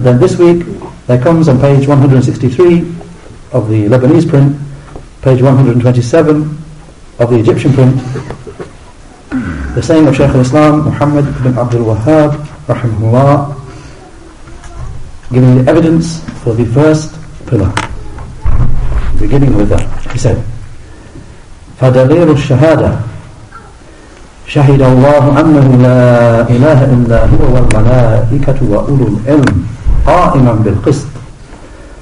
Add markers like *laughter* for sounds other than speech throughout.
Then this week there comes on page 163 of the Lebanese print, page 127 of the Egyptian print, the saying of Shaykh al-Islam Muhammad ibn Abdul Wahhab rahimahullah giving the evidence for the first pillar beginning with that he said فدليل الشهادة شهد الله أنه لا إله إلا هو والملائكة وأولو العلم قائما بالقسط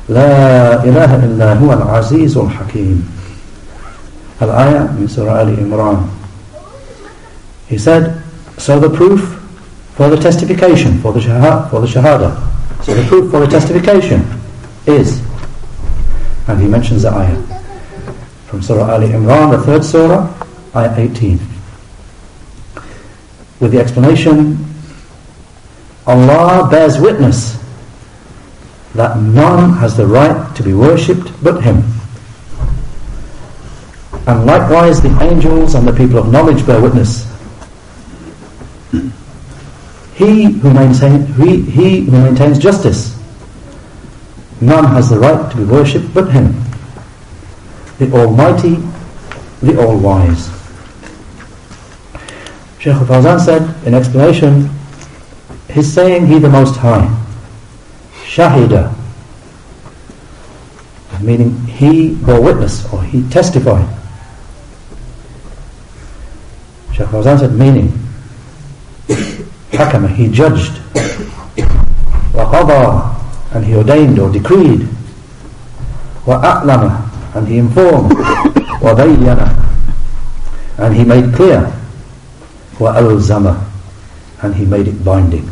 لا إله إلا هو العزيز الحكيم الآية من سورة آل عمران He said, so the proof for the testification, for the, shahada, for the shahada, so the proof for the testification is, and he mentions the ayah, from Surah Ali Imran, the third surah, ayah 18. With the explanation, Allah bears witness that none has the right to be worshipped but Him. And likewise the angels and the people of knowledge bear witness he who, maintain, he, he who maintains justice, none has the right to be worshipped but him, the Almighty, the All-Wise. Shaykh al-Fawzan said in explanation, he's saying he the Most High, Shahida, meaning he bore witness or he testified. Shaykh Fawzan said meaning حكم he judged وقضى and he ordained or decreed وأعلم and he informed وبين and he made clear وألزم and he made it binding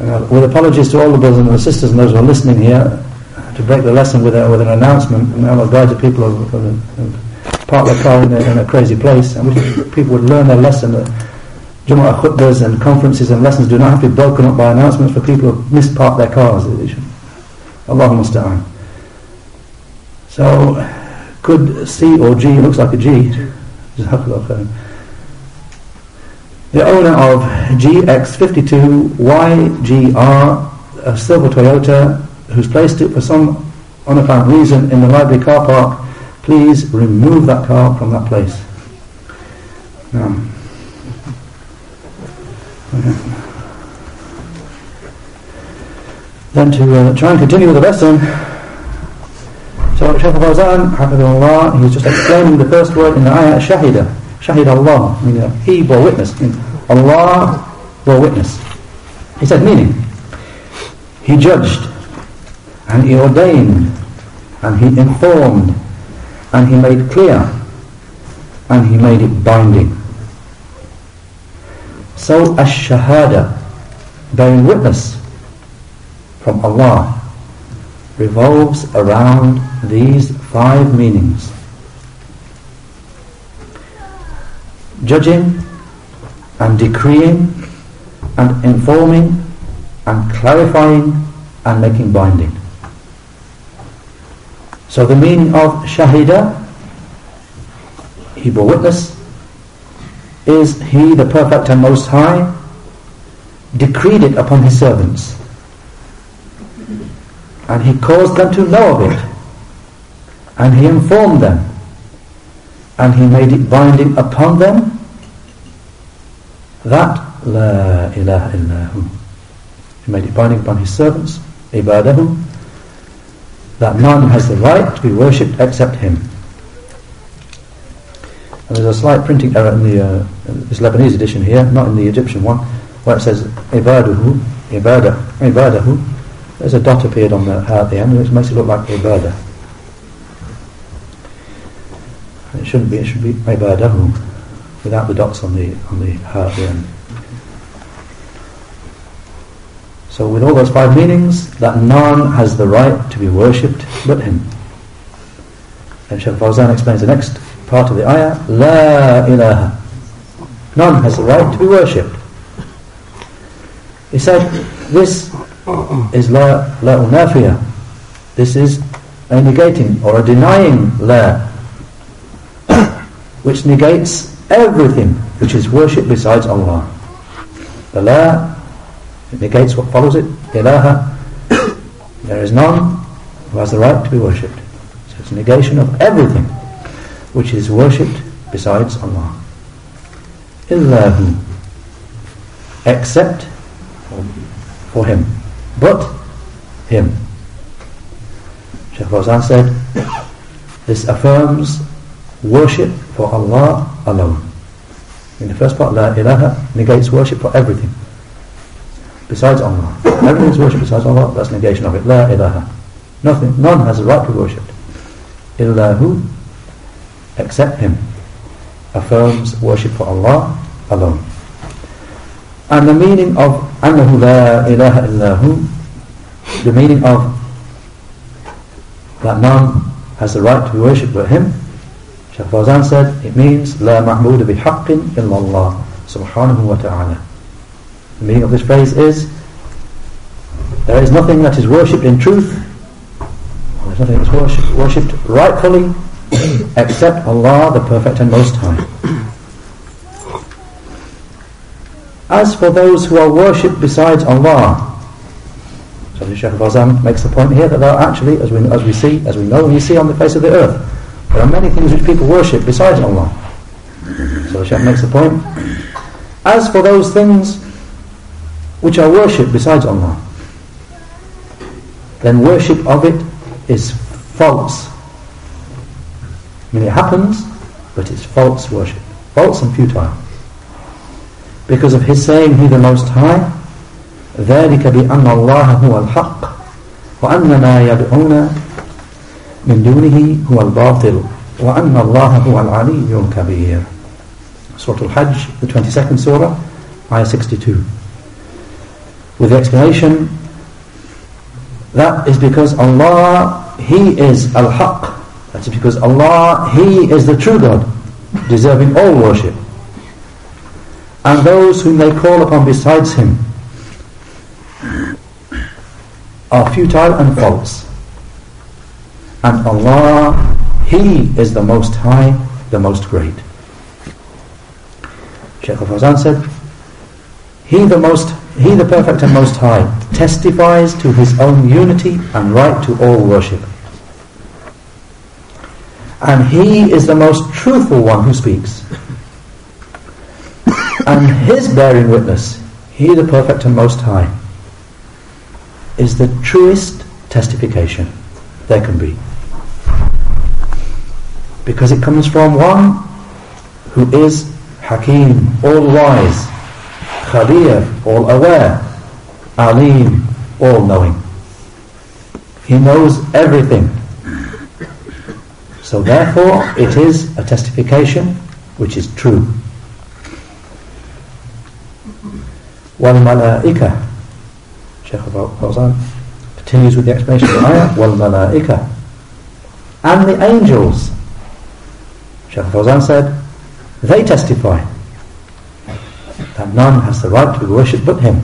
Uh, with apologies to all the brothers and sisters and those who are listening here, to break the lesson with, a, with an announcement, may Allah guide the people who, who park their car in a, in a crazy place, and wish people would learn their lesson that Jumu'ah khutbahs and conferences and lessons do not have to be broken up by announcements for people who mispark their cars. Allahumma musta'an. So, could C or G, looks like a G, the owner of GX52YGR, a silver Toyota, who's placed it for some unapparent reason in the library car park, please remove that car from that place. *laughs* then to uh, try and continue with the lesson, so Shaykh Fawzan, Hafidullah, he's just explaining the first word in the ayah, Shahida. Shahid Allah, meaning he bore witness. Allah bore witness. He said, meaning, he judged, and he ordained, and he informed, and he made clear, and he made it binding. So, ash-shahada, bearing witness from Allah, revolves around these five meanings. Judging and decreeing and informing and clarifying and making binding. So the meaning of shahida, he bore witness, is he the perfect and most high decreed it upon his servants and he caused them to know of it and he informed them and he made it binding upon them that La ilaha illahu. He made it binding upon his servants, ibadahu, that none has the right to be worshipped except him. And there's a slight printing error in the uh, this Lebanese edition here, not in the Egyptian one, where it says ibaduhu, ibadah, ibadahu. There's a dot appeared on the at the end, which makes it look like ibadah. It shouldn't be. It should be ibadahu without the dots on the on the at the end. So with all those five meanings, that none has the right to be worshipped but him. And Shaykh Fawzan explains the next part of the ayah, La ilaha. None has the right to be worshipped. He said, this is la, la unafiya. This is a negating or a denying la, *coughs* which negates everything which is worshipped besides Allah. The la it negates what follows it. Ilaha, *coughs* there is none who has the right to be worshipped. So it's a negation of everything which is worshipped besides Allah. Illahu, except for him, but him. Shaykh Fawzan said, this affirms worship for Allah alone. In the first part, La ilaha negates worship for everything besides Allah. Everything is worship besides Allah, that's negation of it. La ilaha. Nothing, none has a right to be worshipped. Illahu, except Him, affirms worship for Allah alone. And the meaning of أنه لا إله إلا the meaning of that none has the right to be worshipped but him Shaykh Fawzan said it means لا معبود بحق إلا الله سبحانه وتعالى the meaning of this phrase is there is nothing that is worshipped in truth there is nothing that is worshipped, worshipped rightfully *coughs* except Allah the perfect and most high as for those who are worshipped besides Allah so the Shaykh Fawzan makes the point here that there are actually, as we, as we see, as we know, we see on the face of the earth, there are many things which people worship besides Allah. So the Shaykh makes the point. As for those things which are worshipped besides Allah, then worship of it is false. I mean, it happens, but it's false worship. False and futile. Because of his saying, He the Most High, ذلك بأن الله هو الحق وأن ما يدعون من دونه هو الباطل وأن الله هو العلي الكبير Surah Al-Hajj, the 22nd Surah, Ayah 62. With the explanation, that is because Allah, He is Al-Haq. that is because Allah, He is the true God, deserving all worship. And those whom they call upon besides Him, are futile and false. And Allah, He is the Most High, the Most Great. Shaykh al-Fawzan said, He the Most, He the Perfect and Most High testifies to His own unity and right to all worship. And He is the most truthful one who speaks. And His bearing witness, He the Perfect and Most High, is the truest testification there can be. Because it comes from one who is Hakim, all wise, Khabir, all aware, Alim, all knowing. He knows everything. So therefore it is a testification which is true. وَالْمَلَائِكَةِ Shaykh Fawzan continues with the explanation of the ayah wal malaika and the angels Shaykh Fawzan said they testify that none has the right to be worshipped but him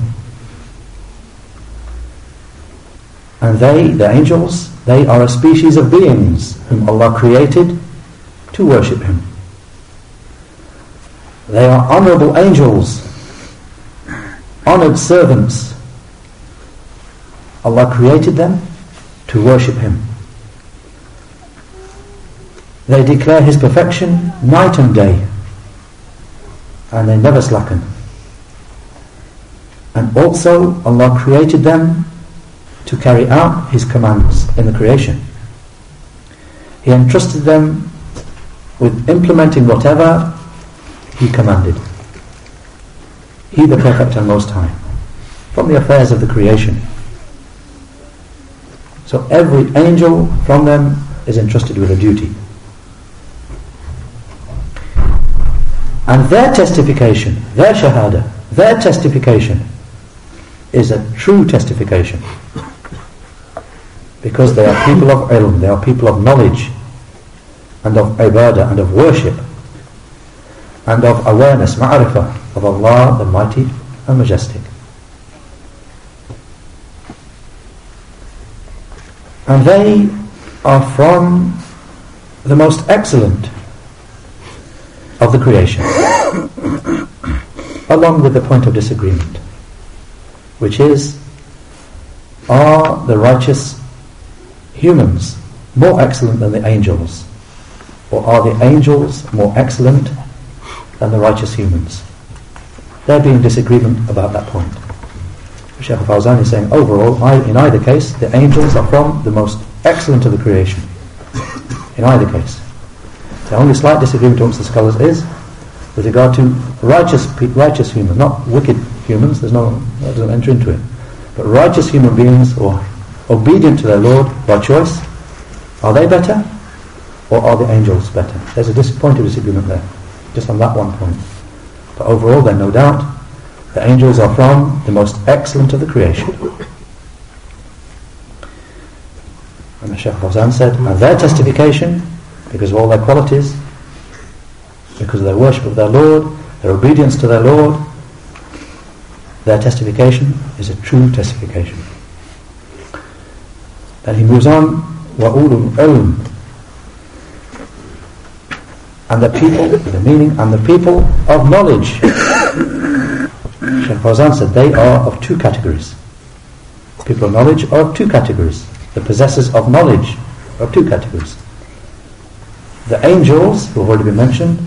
And they, the angels they are a species of beings whom Allah created to worship him they are honourable angels honoured servants Allah created them to worship Him. They declare His perfection night and day and they never slacken. And also Allah created them to carry out His commands in the creation. He entrusted them with implementing whatever He commanded. He the Perfect and Most High from the affairs of the creation. So every angel from them is entrusted with a duty. And their testification, their shahada, their testification is a true testification. Because they are people of ilm, they are people of knowledge and of ibadah and of worship and of awareness, ma'rifah of Allah the Mighty and Majestic. And they are from the most excellent of the creation, *coughs* along with the point of disagreement, which is, are the righteous humans more excellent than the angels? Or are the angels more excellent than the righteous humans? There being disagreement about that point. Sheikh Fawzan is saying, overall, I, in either case, the angels are from the most excellent of the creation. In either case. The only slight disagreement amongst the scholars is with regard to righteous righteous humans, not wicked humans, there's no, that doesn't enter into it. But righteous human beings or obedient to their Lord by choice, are they better or are the angels better? There's a dis- point of disagreement there, just on that one point. But overall, then, no doubt, the angels are from the most excellent of the creation. And the Shaykh Fawzan said, and their testification, because of all their qualities, because of their worship of their Lord, their obedience to their Lord, their testification is a true testification. Then he moves on, وَأُولُ الْعِلْمِ And the people, the meaning, and the people of knowledge. *coughs* Shaykh Fawzan said they are of two categories. People of knowledge are of two categories. The possessors of knowledge are of two categories. The angels, who have already been mentioned,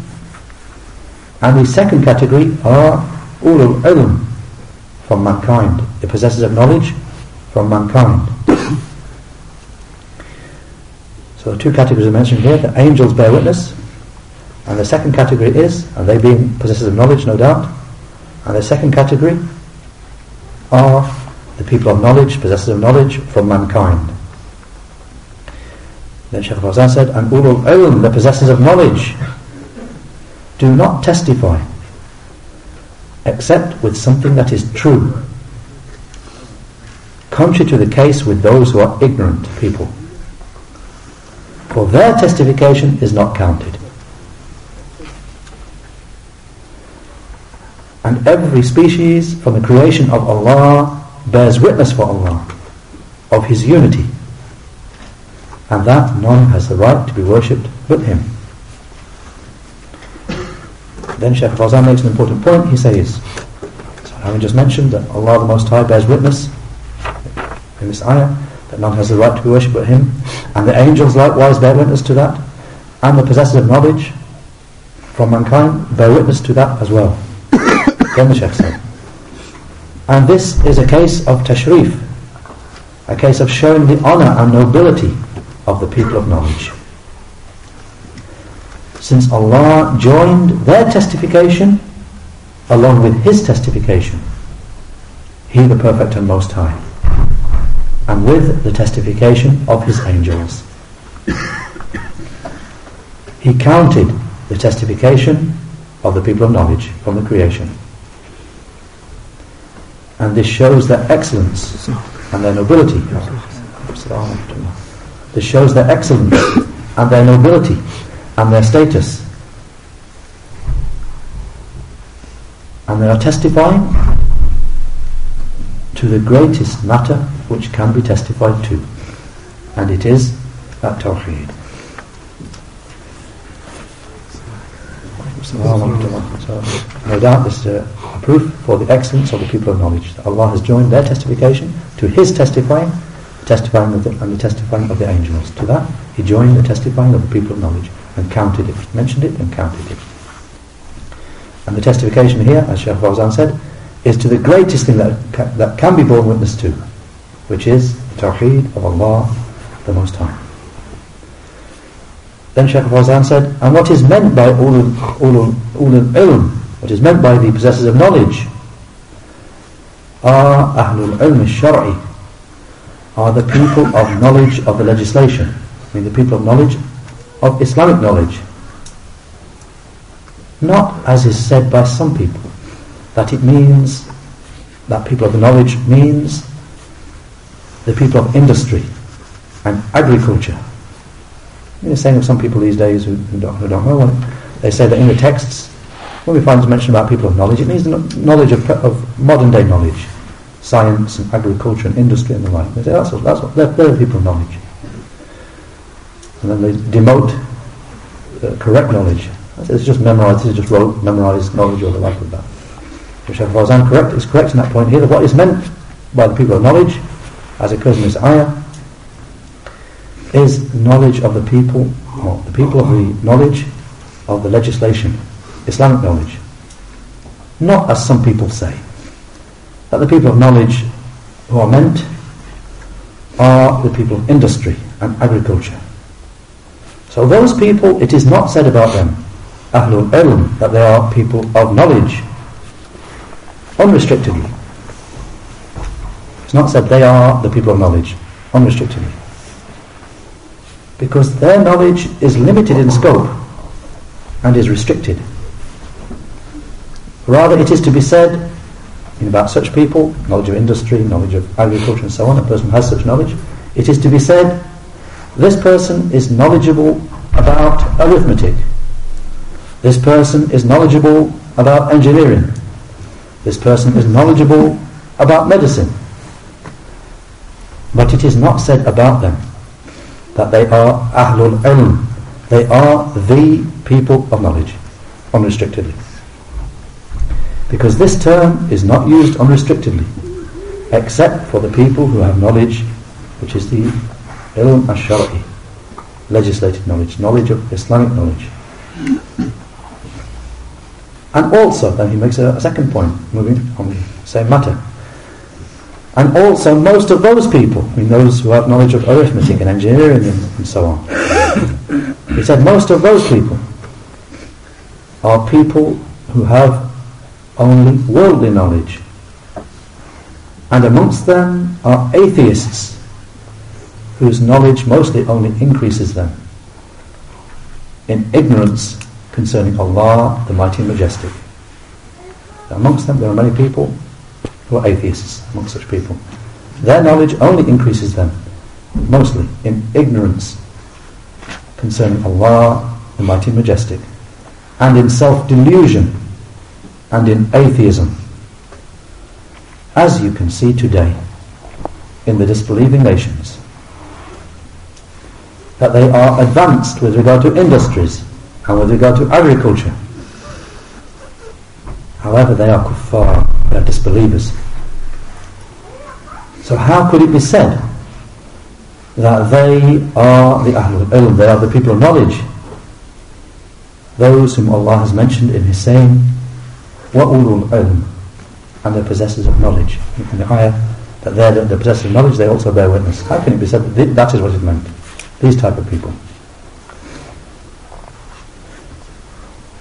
and the second category are ulul ilm from mankind, the possessors of knowledge from mankind. So two categories are mentioned here, the angels bear witness, and the second category is, and they being possessors of knowledge, no doubt, and the second category are the people of knowledge, possessors of knowledge from mankind. Then Shaykh Fawzan said, and ulul ilm, the possessors of knowledge, do not testify except with something that is true, contrary to the case with those who are ignorant people. For their testification is not counted. And every species from the creation of Allah bears witness for Allah of His unity and that none has the right to be worshipped but Him. Then Shaykh Fawzan makes an important point. He says, so having just mentioned that Allah the Most High bears witness in this ayah, that none has the right to be worshipped but Him, and the angels likewise bear witness to that, and the possessors of knowledge from mankind bear witness to that as well. *coughs* then the Shaykh said, and this is a case of tashrif, a case of showing the honour and nobility of the people of knowledge since Allah joined their testification along with His testification, He the Perfect and Most High, and with the testification of His angels. He counted the testification of the people of knowledge from the creation. And this shows their excellence and their nobility. This shows their excellence and their nobility and their status. And they are testifying to the greatest matter which can be testified to. And it is that Tawheed. No doubt this is a proof for the excellence of the people of knowledge. That Allah has joined their testification to His testifying, testifying of the, and the testifying of the angels. To that, He joined the testifying of the people of knowledge and counted it, mentioned it and counted it. And the testification here, as Shaykh Fawzan said, is to the greatest thing that, that can be borne witness to, which is the Tawheed of Allah, the Most High. Then Shaykh Fawzan said, and what is meant by ulul, ulul, ilm, what is meant by the possessors of knowledge, are ahlul ilm shari are the people of knowledge of the legislation. I mean the people of knowledge of Islamic knowledge. Not as is said by some people, that it means that people of knowledge means the people of industry and agriculture. You know, saying of some people these days who, who, don't, who don't know, they say that in the texts, when we find mention about people of knowledge, it means the knowledge of, of modern day knowledge, science and agriculture and industry and the like. They say that's what, that's what they're, they're the people of knowledge. and then they demote uh, correct knowledge. It's just memorized, it's just wrote, memorized knowledge or the like of that. So Shaykh Fawzan correct, is correct in that point here that what is meant by the people of knowledge, as it occurs in this ayah, is knowledge of the people, or the people of the knowledge of the legislation, Islamic knowledge. Not as some people say, that the people of knowledge who are meant are the people of industry and agriculture. So those people, it is not said about them, Ahlul Ilm, that they are people of knowledge, unrestrictedly. It's not said they are the people of knowledge, unrestrictedly. Because their knowledge is limited in scope and is restricted. Rather, it is to be said in about such people, knowledge of industry, knowledge of agriculture and so on, a person has such knowledge, it is to be said, this person is knowledgeable about arithmetic. This person is knowledgeable about engineering. This person is knowledgeable about medicine. But it is not said about them that they are Ahlul Ilm. They are the people of knowledge, unrestrictedly. Because this term is not used unrestrictedly, except for the people who have knowledge, which is the ilm ash-shara'i, legislative knowledge, knowledge of Islamic knowledge. And also, then he makes a, a second point, moving on the same matter. And also, most of those people, I mean those who have knowledge of arithmetic and engineering and, and so on, *coughs* he said most of those people are people who have only worldly knowledge. And amongst them are atheists whose knowledge mostly only increases them in ignorance concerning Allah, the Mighty and Majestic. Amongst them there are many people who are atheists, amongst such people. Their knowledge only increases them, mostly in ignorance concerning Allah, the Mighty and Majestic, and in self-delusion and in atheism. As you can see today in the disbelieving nations, that they are advanced with regard to industries and with regard to agriculture. However, they are kuffar, they are disbelievers. So how could it be said that they are the Ahlul Ilm, they are the people of knowledge, those whom Allah has mentioned in His saying, وَأُولُوا الْعِلْمِ and the possessors of knowledge. In the ayah, that they're the, the possessors of knowledge, they also bear witness. How can it be said that that is what it meant? These type of people.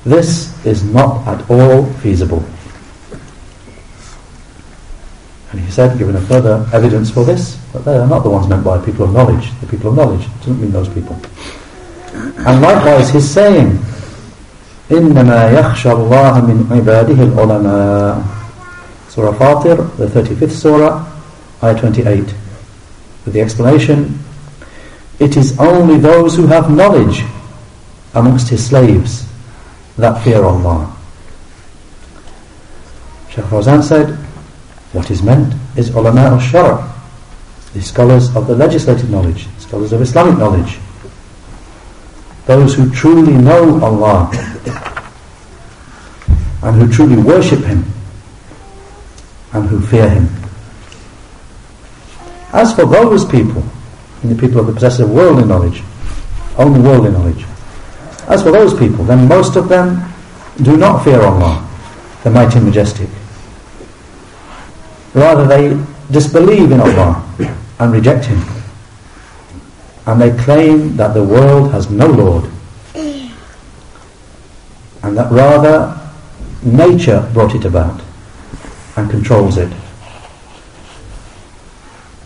This is not at all feasible. And he said, given a further evidence for this, that they are not the ones meant by people of knowledge. The people of knowledge doesn't mean those people. And likewise, his saying, إنما يخشى الله من عباده العلماء Surah Fatir, the 35th Surah, Ayah 28 with the explanation it is only those who have knowledge amongst his slaves that fear Allah Shaykh Fawzan said what is meant is ulama al-shara the scholars of the legislative knowledge scholars of Islamic knowledge those who truly know Allah and who truly worship Him and who fear Him. As for those people, the people of the possessor of worldly knowledge, only worldly knowledge, as for those people, then most of them do not fear Allah, the Mighty and Majestic. Rather, they disbelieve in Allah and reject Him. And they claim that the world has no Lord. And that rather nature brought it about and controls it.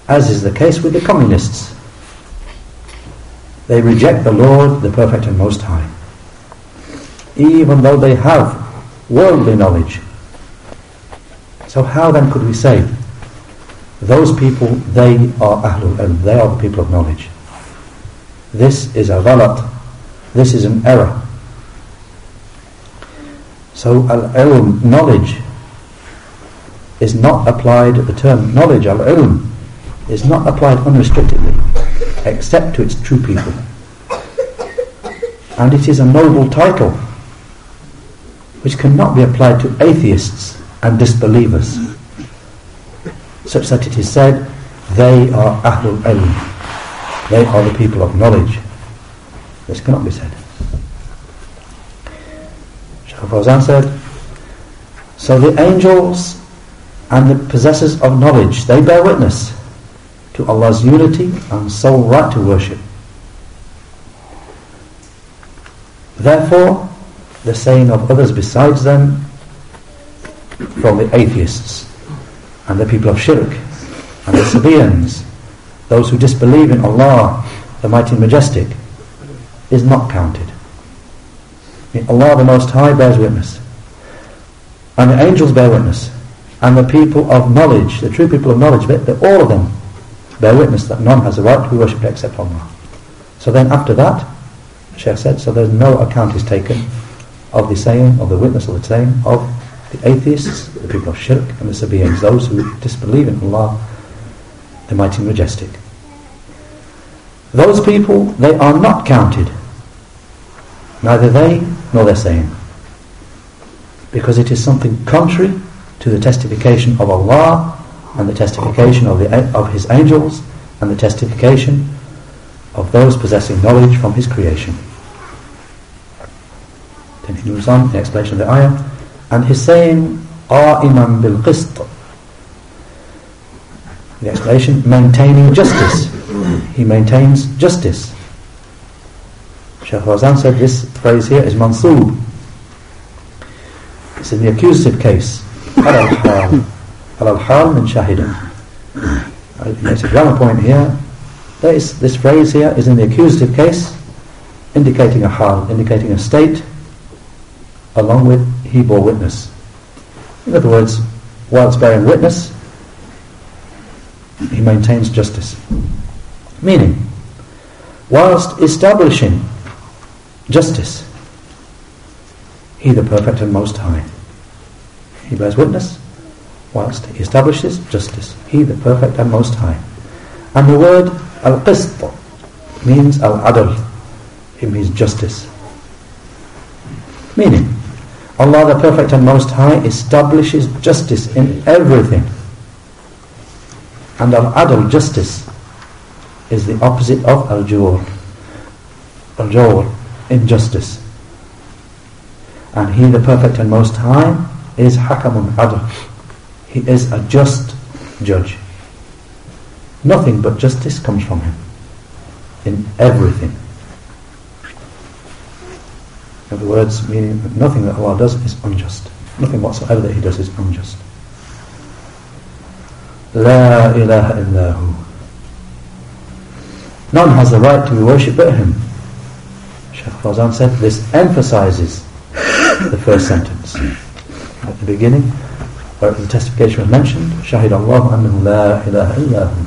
As is the case with the communists. They reject the Lord, the Perfect and Most High. Even though they have worldly knowledge. So how then could we say those people, they are Ahlul Ilm, they are the people of knowledge. This is a ghalat, this is an error. So al-ilm, knowledge, is not applied, the term knowledge, al-ilm, is not applied unrestrictedly, except to its true people. And it is a noble title which cannot be applied to atheists and disbelievers, such that it is said, they are Ahlul Ilm, they are the people of knowledge. This cannot be said. Shaykh Fawzan said, so the angels and the possessors of knowledge, they bear witness to Allah's unity and sole right to worship. Therefore, the saying of others besides them from the atheists and the people of shirk and the Sabaeans, those who disbelieve in Allah, the Mighty and Majestic, is not counted. Allah the Most High bears witness. And the angels bear witness. And the people of knowledge, the true people of knowledge, all of them bear witness that none has a right to be worshipped except Allah. So then after that, Shaykh said, so there's no account is taken of the saying, of the witness of the saying of the atheists, the people of shirk, and the Sabaeans, those who disbelieve in Allah, the Mighty and Majestic. Those people, they are not counted. Neither they nor their saying. Because it is something contrary to the testification of Allah and the testification of, the, of His angels and the testification of those possessing knowledge from His creation. Then he on, the explanation of the ayah, and he's saying, قائما بالقسط the explanation, maintaining justice. He maintains justice. Shaykh Fawzan said this phrase here is mansoob. It's in the accusative case. Halal hal. Halal hal min shahida. It's a grammar point here: this phrase here is in the accusative case, indicating a hal, indicating a state, along with he bore witness. In other words, whilst bearing witness, he maintains justice. Meaning, whilst establishing justice, he the perfect and most high. He bears witness whilst he establishes justice. He the perfect and most high. And the word al-qist means al-adl. It means justice. Meaning, Allah the perfect and most high establishes justice in everything. And al-adl, justice, is the opposite of al-jur. Al-jur, injustice. And He the perfect and most high is hakamun adl. He is a just judge. Nothing but justice comes from him in everything. In other words, meaning that nothing that Allah does is unjust. Nothing whatsoever that He does is unjust. La ilaha illahu. None has the right to be worshipped but Him. Shaykh Fawzan said this emphasizes the first sentence. At the beginning, where the testification was mentioned, Shahid Allah annahu la ilaha illahu.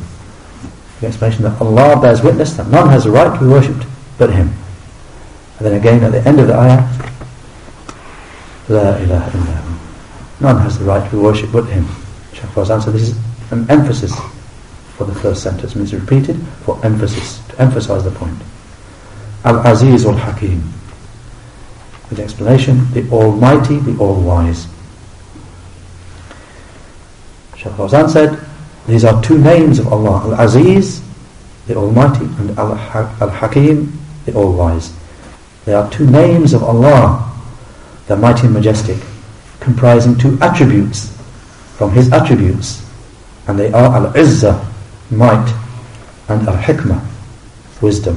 The explanation that Allah bears witness that none has the right to be worshipped but Him. And then again at the end of the ayah, La ilaha illahu. None has the right to be worshipped but Him. Shaykh Fawzan said this is an emphasis for the first sentence. It means repeated for emphasis, to emphasize the point. Al-Aziz al-Hakim. With explanation, the Almighty, the All-Wise. Shaykh Fawzan said, these are two names of Allah, Al-Aziz, the Almighty, and Al-Hakim, the All-Wise. They are two names of Allah, the Mighty and Majestic, comprising two attributes from His attributes, and they are Al-Izzah, might, and Al-Hikmah, wisdom.